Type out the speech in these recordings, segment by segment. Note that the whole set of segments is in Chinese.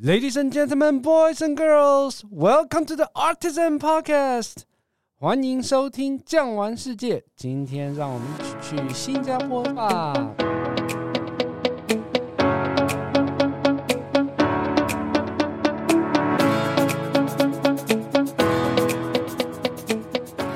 Ladies and gentlemen, boys and girls, welcome to the Artisan Podcast。欢迎收听《酱玩世界》。今天让我们一起去新加坡吧。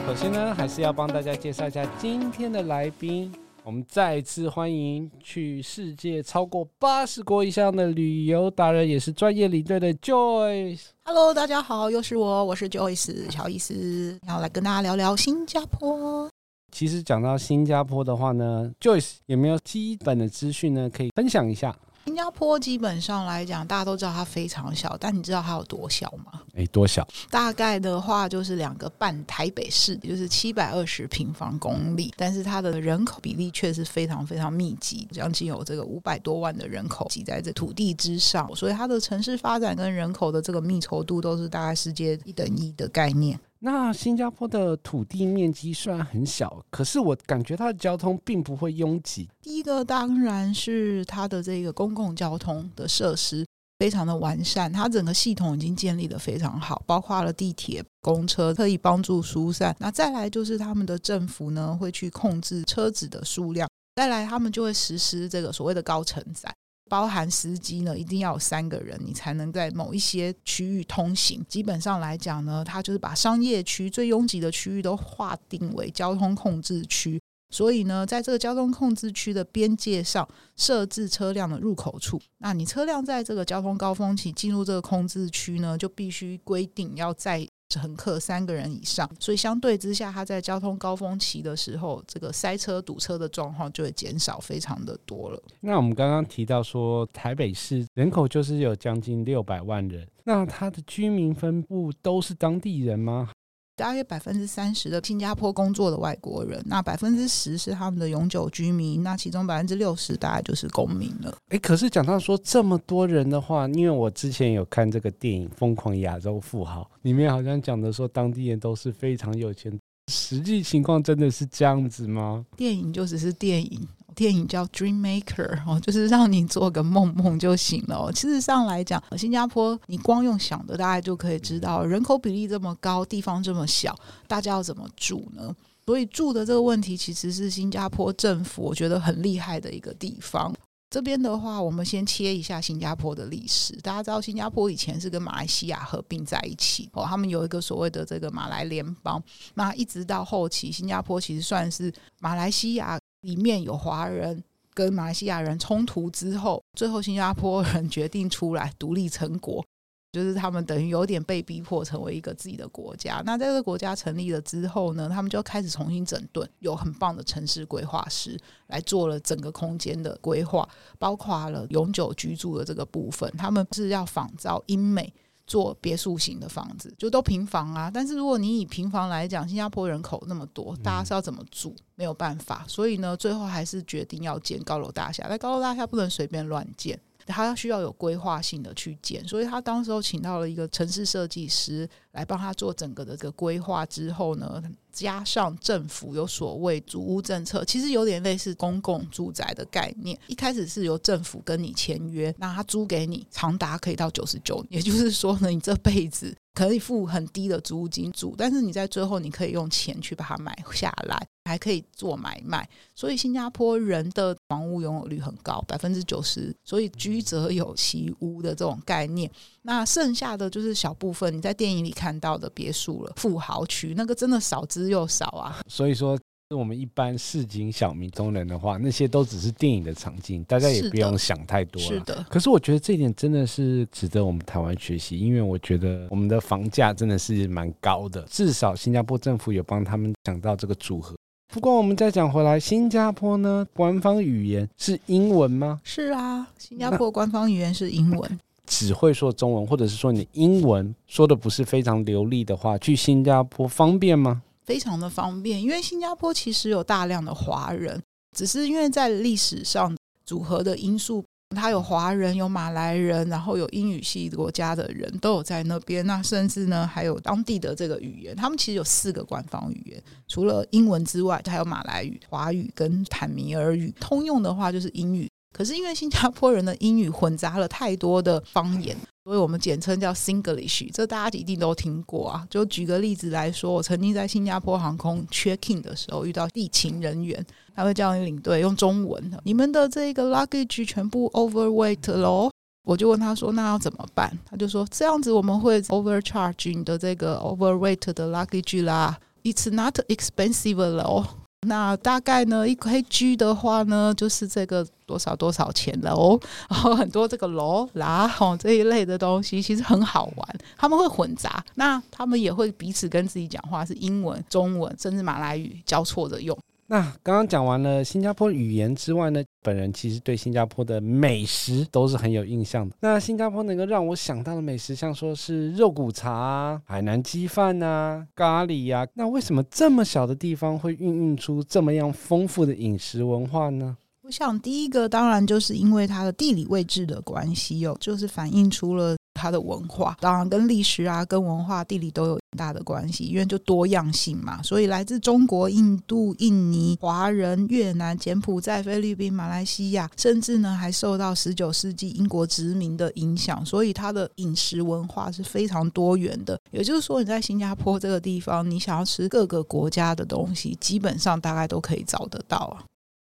首先呢，还是要帮大家介绍一下今天的来宾。我们再次欢迎去世界超过八十国以上的旅游达人，也是专业领队的 Joyce。Hello，大家好，又是我，我是 Joyce 乔伊斯，要来跟大家聊聊新加坡。其实讲到新加坡的话呢，Joyce 有没有基本的资讯呢？可以分享一下？新加坡基本上来讲，大家都知道它非常小，但你知道它有多小吗？诶，多小？大概的话就是两个半台北市，也就是七百二十平方公里，但是它的人口比例却是非常非常密集，将近有这个五百多万的人口挤在这土地之上，所以它的城市发展跟人口的这个密稠度都是大概世界一等一的概念。那新加坡的土地面积虽然很小，可是我感觉它的交通并不会拥挤。第一个当然是它的这个公共交通的设施非常的完善，它整个系统已经建立的非常好，包括了地铁、公车可以帮助疏散。那再来就是他们的政府呢会去控制车子的数量，再来他们就会实施这个所谓的高承载。包含司机呢，一定要有三个人，你才能在某一些区域通行。基本上来讲呢，它就是把商业区最拥挤的区域都划定为交通控制区。所以呢，在这个交通控制区的边界上设置车辆的入口处。那你车辆在这个交通高峰期进入这个控制区呢，就必须规定要在。乘客三个人以上，所以相对之下，他在交通高峰期的时候，这个塞车堵车的状况就会减少非常的多了。那我们刚刚提到说，台北市人口就是有将近六百万人，那它的居民分布都是当地人吗？大约百分之三十的新加坡工作的外国人，那百分之十是他们的永久居民，那其中百分之六十大概就是公民了。哎，可是讲到说这么多人的话，因为我之前有看这个电影《疯狂亚洲富豪》，里面好像讲的说当地人都是非常有钱，实际情况真的是这样子吗？电影就只是电影。电影叫《Dream Maker》哦，就是让你做个梦 梦就行了哦。其实上来讲，新加坡你光用想的，大概就可以知道，人口比例这么高，地方这么小，大家要怎么住呢？所以住的这个问题，其实是新加坡政府我觉得很厉害的一个地方。这边的话，我们先切一下新加坡的历史。大家知道，新加坡以前是跟马来西亚合并在一起哦，他们有一个所谓的这个马来联邦。那一直到后期，新加坡其实算是马来西亚。里面有华人跟马来西亚人冲突之后，最后新加坡人决定出来独立成国，就是他们等于有点被逼迫成为一个自己的国家。那在这个国家成立了之后呢，他们就开始重新整顿，有很棒的城市规划师来做了整个空间的规划，包括了永久居住的这个部分，他们是要仿照英美。做别墅型的房子，就都平房啊。但是如果你以平房来讲，新加坡人口那么多，大家是要怎么住？没有办法，所以呢，最后还是决定要建高楼大厦。但高楼大厦不能随便乱建，他需要有规划性的去建。所以他当时候请到了一个城市设计师来帮他做整个的这个规划之后呢，加上政府有所谓租屋政策，其实有点类似公共住宅的概念。一开始是由政府跟你签约，那他租给你长达可以到九十九年，也就是说呢，你这辈子可以付很低的租金租，但是你在最后你可以用钱去把它买下来，还可以做买卖。所以新加坡人的房屋拥有率很高，百分之九十，所以居者有其屋的这种概念。那剩下的就是小部分你在电影里看到的别墅了，富豪区那个真的少之又少啊。所以说，我们一般市井小民中人的话，那些都只是电影的场景，大家也不用想太多了。是的。可是我觉得这一点真的是值得我们台湾学习，因为我觉得我们的房价真的是蛮高的，至少新加坡政府有帮他们想到这个组合。不过我们再讲回来，新加坡呢，官方语言是英文吗？是啊，新加坡官方语言是英文。只会说中文，或者是说你英文说的不是非常流利的话，去新加坡方便吗？非常的方便，因为新加坡其实有大量的华人，只是因为在历史上组合的因素，它有华人、有马来人，然后有英语系国家的人都有在那边，那甚至呢还有当地的这个语言，他们其实有四个官方语言，除了英文之外，还有马来语、华语跟坦米尔语，通用的话就是英语。可是因为新加坡人的英语混杂了太多的方言，所以我们简称叫 Singlish，这大家一定都听过啊。就举个例子来说，我曾经在新加坡航空 check in 的时候遇到地勤人员，他会叫你领队用中文：“你们的这个 luggage 全部 overweight 喽。”我就问他说：“那要怎么办？”他就说：“这样子我们会 overcharge 你的这个 overweight 的 luggage 啦。It's not expensive 喽。”那大概呢，一 kg 的话呢，就是这个多少多少钱了哦。然后很多这个楼啦吼这一类的东西，其实很好玩。他们会混杂，那他们也会彼此跟自己讲话，是英文、中文，甚至马来语交错着用。那刚刚讲完了新加坡语言之外呢，本人其实对新加坡的美食都是很有印象的。那新加坡能够让我想到的美食，像说是肉骨茶、海南鸡饭啊、咖喱呀、那为什么这么小的地方会孕育出这么样丰富的饮食文化呢？我想第一个当然就是因为它的地理位置的关系哦，就是反映出了。它的文化当然跟历史啊、跟文化、地理都有很大的关系，因为就多样性嘛。所以来自中国、印度、印尼、华人、越南、柬埔寨、菲律宾、马来西亚，甚至呢还受到十九世纪英国殖民的影响，所以它的饮食文化是非常多元的。也就是说，你在新加坡这个地方，你想要吃各个国家的东西，基本上大概都可以找得到啊。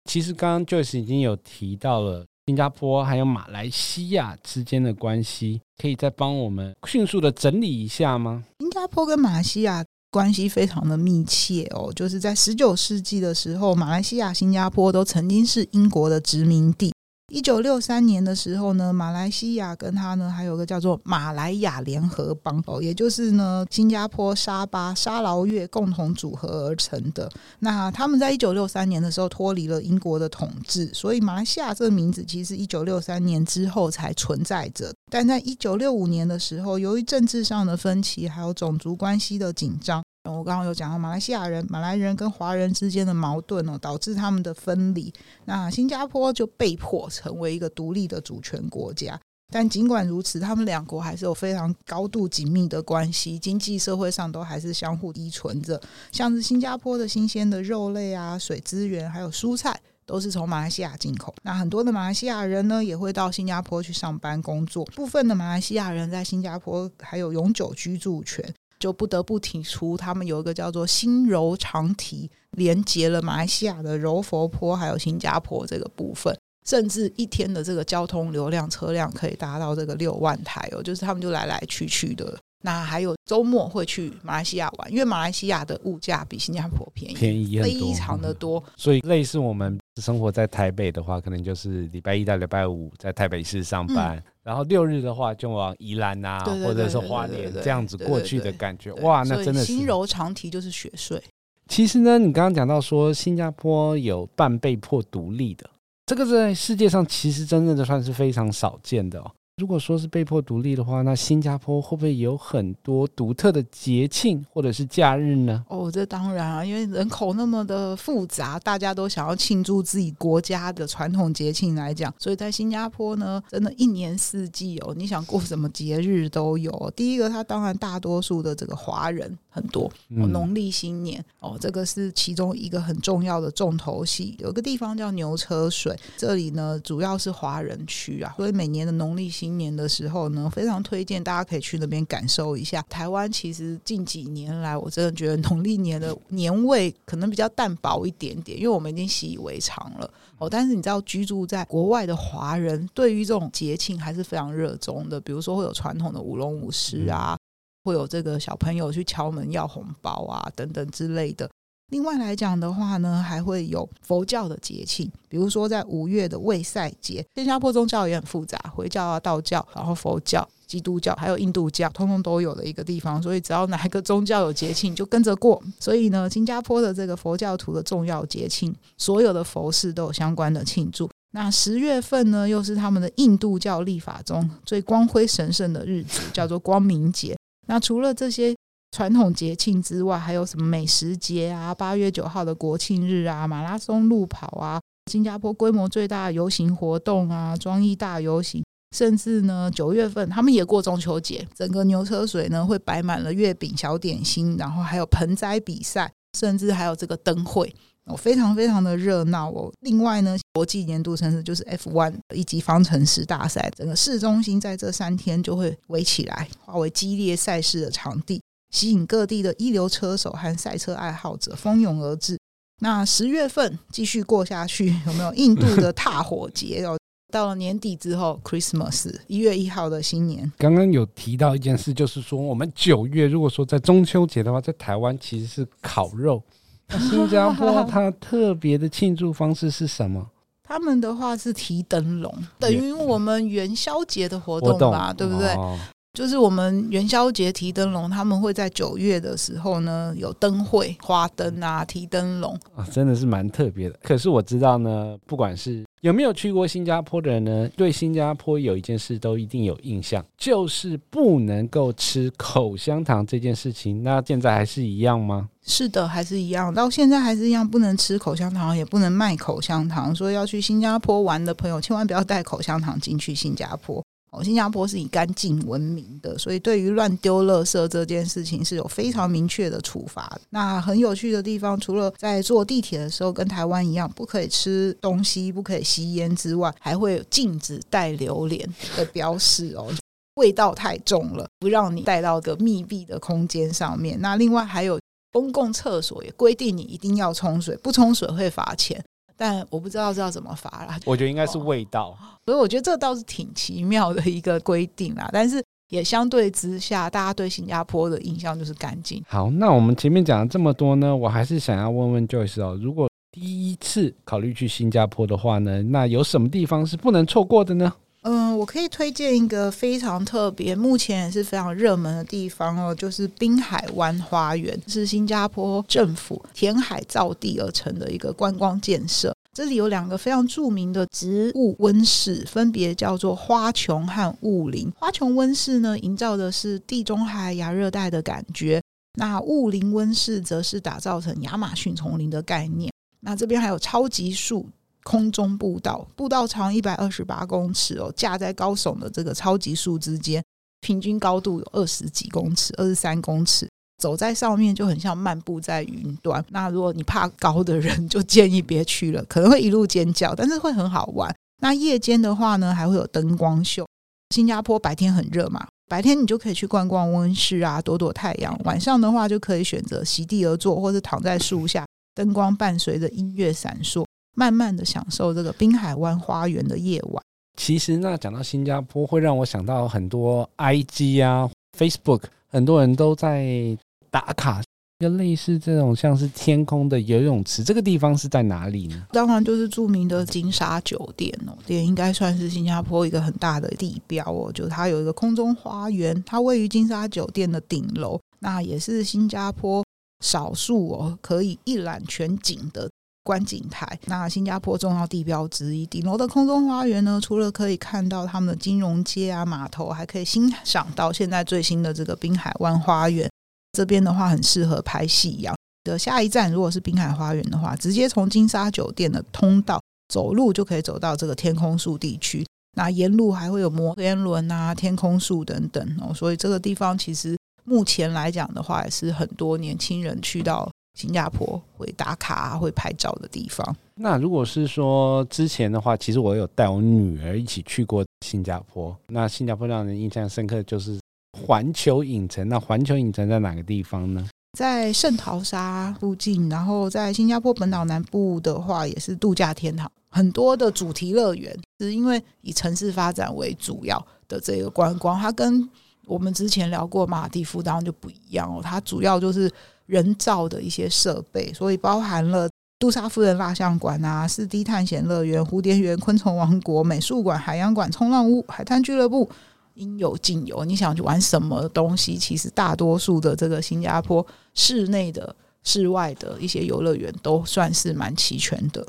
其实刚刚 Joyce 已经有提到了。新加坡还有马来西亚之间的关系，可以再帮我们迅速的整理一下吗？新加坡跟马来西亚关系非常的密切哦，就是在十九世纪的时候，马来西亚、新加坡都曾经是英国的殖民地。一九六三年的时候呢，马来西亚跟它呢还有个叫做马来亚联合邦哦，也就是呢新加坡、沙巴、沙劳越共同组合而成的。那他们在一九六三年的时候脱离了英国的统治，所以马来西亚这个名字其实一九六三年之后才存在着。但在一九六五年的时候，由于政治上的分歧还有种族关系的紧张。我刚刚有讲到马来西亚人、马来人跟华人之间的矛盾哦，导致他们的分离。那新加坡就被迫成为一个独立的主权国家。但尽管如此，他们两国还是有非常高度紧密的关系，经济社会上都还是相互依存着。像是新加坡的新鲜的肉类啊、水资源还有蔬菜，都是从马来西亚进口。那很多的马来西亚人呢，也会到新加坡去上班工作。部分的马来西亚人在新加坡还有永久居住权。就不得不提出，他们有一个叫做新柔长堤，连接了马来西亚的柔佛坡还有新加坡这个部分，甚至一天的这个交通流量车辆可以达到这个六万台哦，就是他们就来来去去的。那还有周末会去马来西亚玩，因为马来西亚的物价比新加坡便宜，便宜非常的多。所以类似我们生活在台北的话，可能就是礼拜一到礼拜五在台北市上班。嗯然后六日的话就往宜兰啊，或者是花莲这样子过去的感觉，哇，那真的是新柔长提就是雪隧。其实呢，你刚刚讲到说新加坡有半被迫独立的，这个在世界上其实真正的算是非常少见的哦。如果说是被迫独立的话，那新加坡会不会有很多独特的节庆或者是假日呢？哦，这当然啊，因为人口那么的复杂，大家都想要庆祝自己国家的传统节庆来讲，所以在新加坡呢，真的一年四季哦，你想过什么节日都有。第一个，它当然大多数的这个华人很多，哦，农历新年哦，这个是其中一个很重要的重头戏。有个地方叫牛车水，这里呢主要是华人区啊，所以每年的农历新今年的时候呢，非常推荐大家可以去那边感受一下。台湾其实近几年来，我真的觉得农历年的年味可能比较淡薄一点点，因为我们已经习以为常了哦。但是你知道，居住在国外的华人对于这种节庆还是非常热衷的，比如说会有传统的舞龙舞狮啊，会有这个小朋友去敲门要红包啊等等之类的。另外来讲的话呢，还会有佛教的节庆，比如说在五月的卫赛节。新加坡宗教也很复杂，回教啊、道教，然后佛教、基督教，还有印度教，通通都有的一个地方。所以只要哪一个宗教有节庆，就跟着过。所以呢，新加坡的这个佛教徒的重要节庆，所有的佛寺都有相关的庆祝。那十月份呢，又是他们的印度教历法中最光辉神圣的日子，叫做光明节。那除了这些。传统节庆之外，还有什么美食节啊？八月九号的国庆日啊，马拉松路跑啊，新加坡规模最大的游行活动啊，庄义大游行，甚至呢九月份他们也过中秋节，整个牛车水呢会摆满了月饼、小点心，然后还有盆栽比赛，甚至还有这个灯会。哦，非常非常的热闹哦。另外呢，国际年度城市就是 F1 以及方程式大赛，整个市中心在这三天就会围起来，化为激烈赛事的场地，吸引各地的一流车手和赛车爱好者蜂拥而至。那十月份继续过下去，有没有印度的 踏火节哦？到了年底之后，Christmas 一月一号的新年。刚刚有提到一件事，就是说我们九月如果说在中秋节的话，在台湾其实是烤肉。那新加坡 它特别的庆祝方式是什么？他们的话是提灯笼，等于我们元宵节的活动吧，动对不对？哦、就是我们元宵节提灯笼，他们会在九月的时候呢有灯会、花灯啊、提灯笼啊，真的是蛮特别的。可是我知道呢，不管是有没有去过新加坡的人呢，对新加坡有一件事都一定有印象，就是不能够吃口香糖这件事情。那现在还是一样吗？是的，还是一样，到现在还是一样，不能吃口香糖，也不能卖口香糖。所以要去新加坡玩的朋友，千万不要带口香糖进去新加坡。哦，新加坡是以干净闻名的，所以对于乱丢垃圾这件事情是有非常明确的处罚。那很有趣的地方，除了在坐地铁的时候跟台湾一样不可以吃东西、不可以吸烟之外，还会禁止带榴莲的标示哦。味道太重了，不让你带到个密闭的空间上面。那另外还有。公共厕所也规定你一定要冲水，不冲水会罚钱。但我不知道这要怎么罚啦。我觉得应该是味道，哦，所以我觉得这倒是挺奇妙的一个规定啦。但是也相对之下，大家对新加坡的印象就是干净。好，那我们前面讲了这么多呢，我还是想要问问 Joyce 哦，如果第一次考虑去新加坡的话呢，那有什么地方是不能错过的呢？嗯，我可以推荐一个非常特别，目前也是非常热门的地方哦，就是滨海湾花园，是新加坡政府填海造地而成的一个观光建设。这里有两个非常著名的植物温室，分别叫做花琼和雾林。花琼温室呢，营造的是地中海亚热带的感觉；那雾林温室则是打造成亚马逊丛林的概念。那这边还有超级树。空中步道，步道长一百二十八公尺哦，架在高耸的这个超级树之间，平均高度有二十几公尺，二十三公尺，走在上面就很像漫步在云端。那如果你怕高的人，就建议别去了，可能会一路尖叫，但是会很好玩。那夜间的话呢，还会有灯光秀。新加坡白天很热嘛，白天你就可以去逛逛温室啊，躲躲太阳。晚上的话，就可以选择席地而坐，或是躺在树下，灯光伴随着音乐闪烁。慢慢的享受这个滨海湾花园的夜晚。其实那讲到新加坡，会让我想到很多 IG 啊、Facebook，很多人都在打卡，就类似这种像是天空的游泳池。这个地方是在哪里呢？当然就是著名的金沙酒店哦，也应该算是新加坡一个很大的地标哦。就它有一个空中花园，它位于金沙酒店的顶楼，那也是新加坡少数哦可以一览全景的。观景台，那新加坡重要地标之一，顶楼的空中花园呢，除了可以看到他们的金融街啊、码头，还可以欣赏到现在最新的这个滨海湾花园。这边的话很适合拍夕阳的。下一站如果是滨海花园的话，直接从金沙酒店的通道走路就可以走到这个天空树地区。那沿路还会有摩天轮啊、天空树等等哦，所以这个地方其实目前来讲的话，也是很多年轻人去到。新加坡会打卡啊，会拍照的地方。那如果是说之前的话，其实我有带我女儿一起去过新加坡。那新加坡让人印象深刻就是环球影城。那环球影城在哪个地方呢？在圣淘沙附近。然后在新加坡本岛南部的话，也是度假天堂，很多的主题乐园。是因为以城市发展为主要的这个观光，它跟我们之前聊过马尔地夫当然就不一样哦。它主要就是。人造的一些设备，所以包含了杜莎夫人蜡像馆啊、四 D 探险乐园、蝴蝶园、昆虫王国、美术馆、海洋馆、冲浪屋、海滩俱乐部，应有尽有。你想去玩什么东西？其实大多数的这个新加坡室内的、室外的一些游乐园都算是蛮齐全的。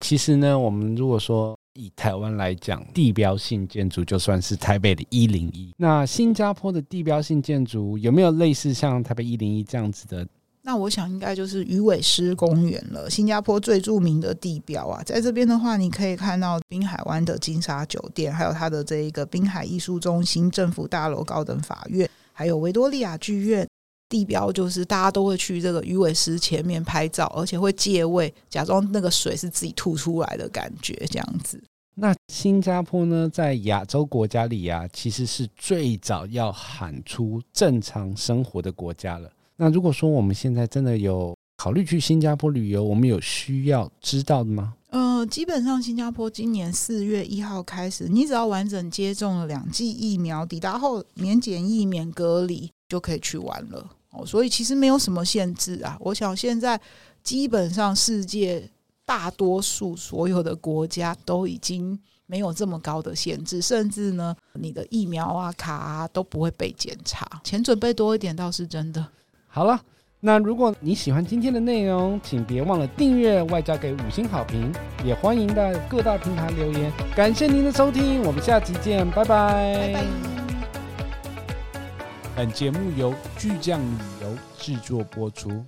其实呢，我们如果说。以台湾来讲，地标性建筑就算是台北的一零一。那新加坡的地标性建筑有没有类似像台北一零一这样子的？那我想应该就是鱼尾狮公园了，新加坡最著名的地标啊。在这边的话，你可以看到滨海湾的金沙酒店，还有它的这一个滨海艺术中心、政府大楼、高等法院，还有维多利亚剧院。地标就是大家都会去这个鱼尾狮前面拍照，而且会借位，假装那个水是自己吐出来的感觉，这样子。那新加坡呢，在亚洲国家里啊，其实是最早要喊出正常生活的国家了。那如果说我们现在真的有考虑去新加坡旅游，我们有需要知道的吗？呃，基本上新加坡今年四月一号开始，你只要完整接种了两剂疫苗，抵达后免检疫、免隔离就可以去玩了。哦，所以其实没有什么限制啊。我想现在基本上世界大多数所有的国家都已经没有这么高的限制，甚至呢，你的疫苗啊、卡啊都不会被检查。钱准备多一点倒是真的。好了。那如果你喜欢今天的内容，请别忘了订阅，外加给五星好评，也欢迎在各大平台留言。感谢您的收听，我们下期见，拜拜。拜拜。本节目由巨匠旅游制作播出。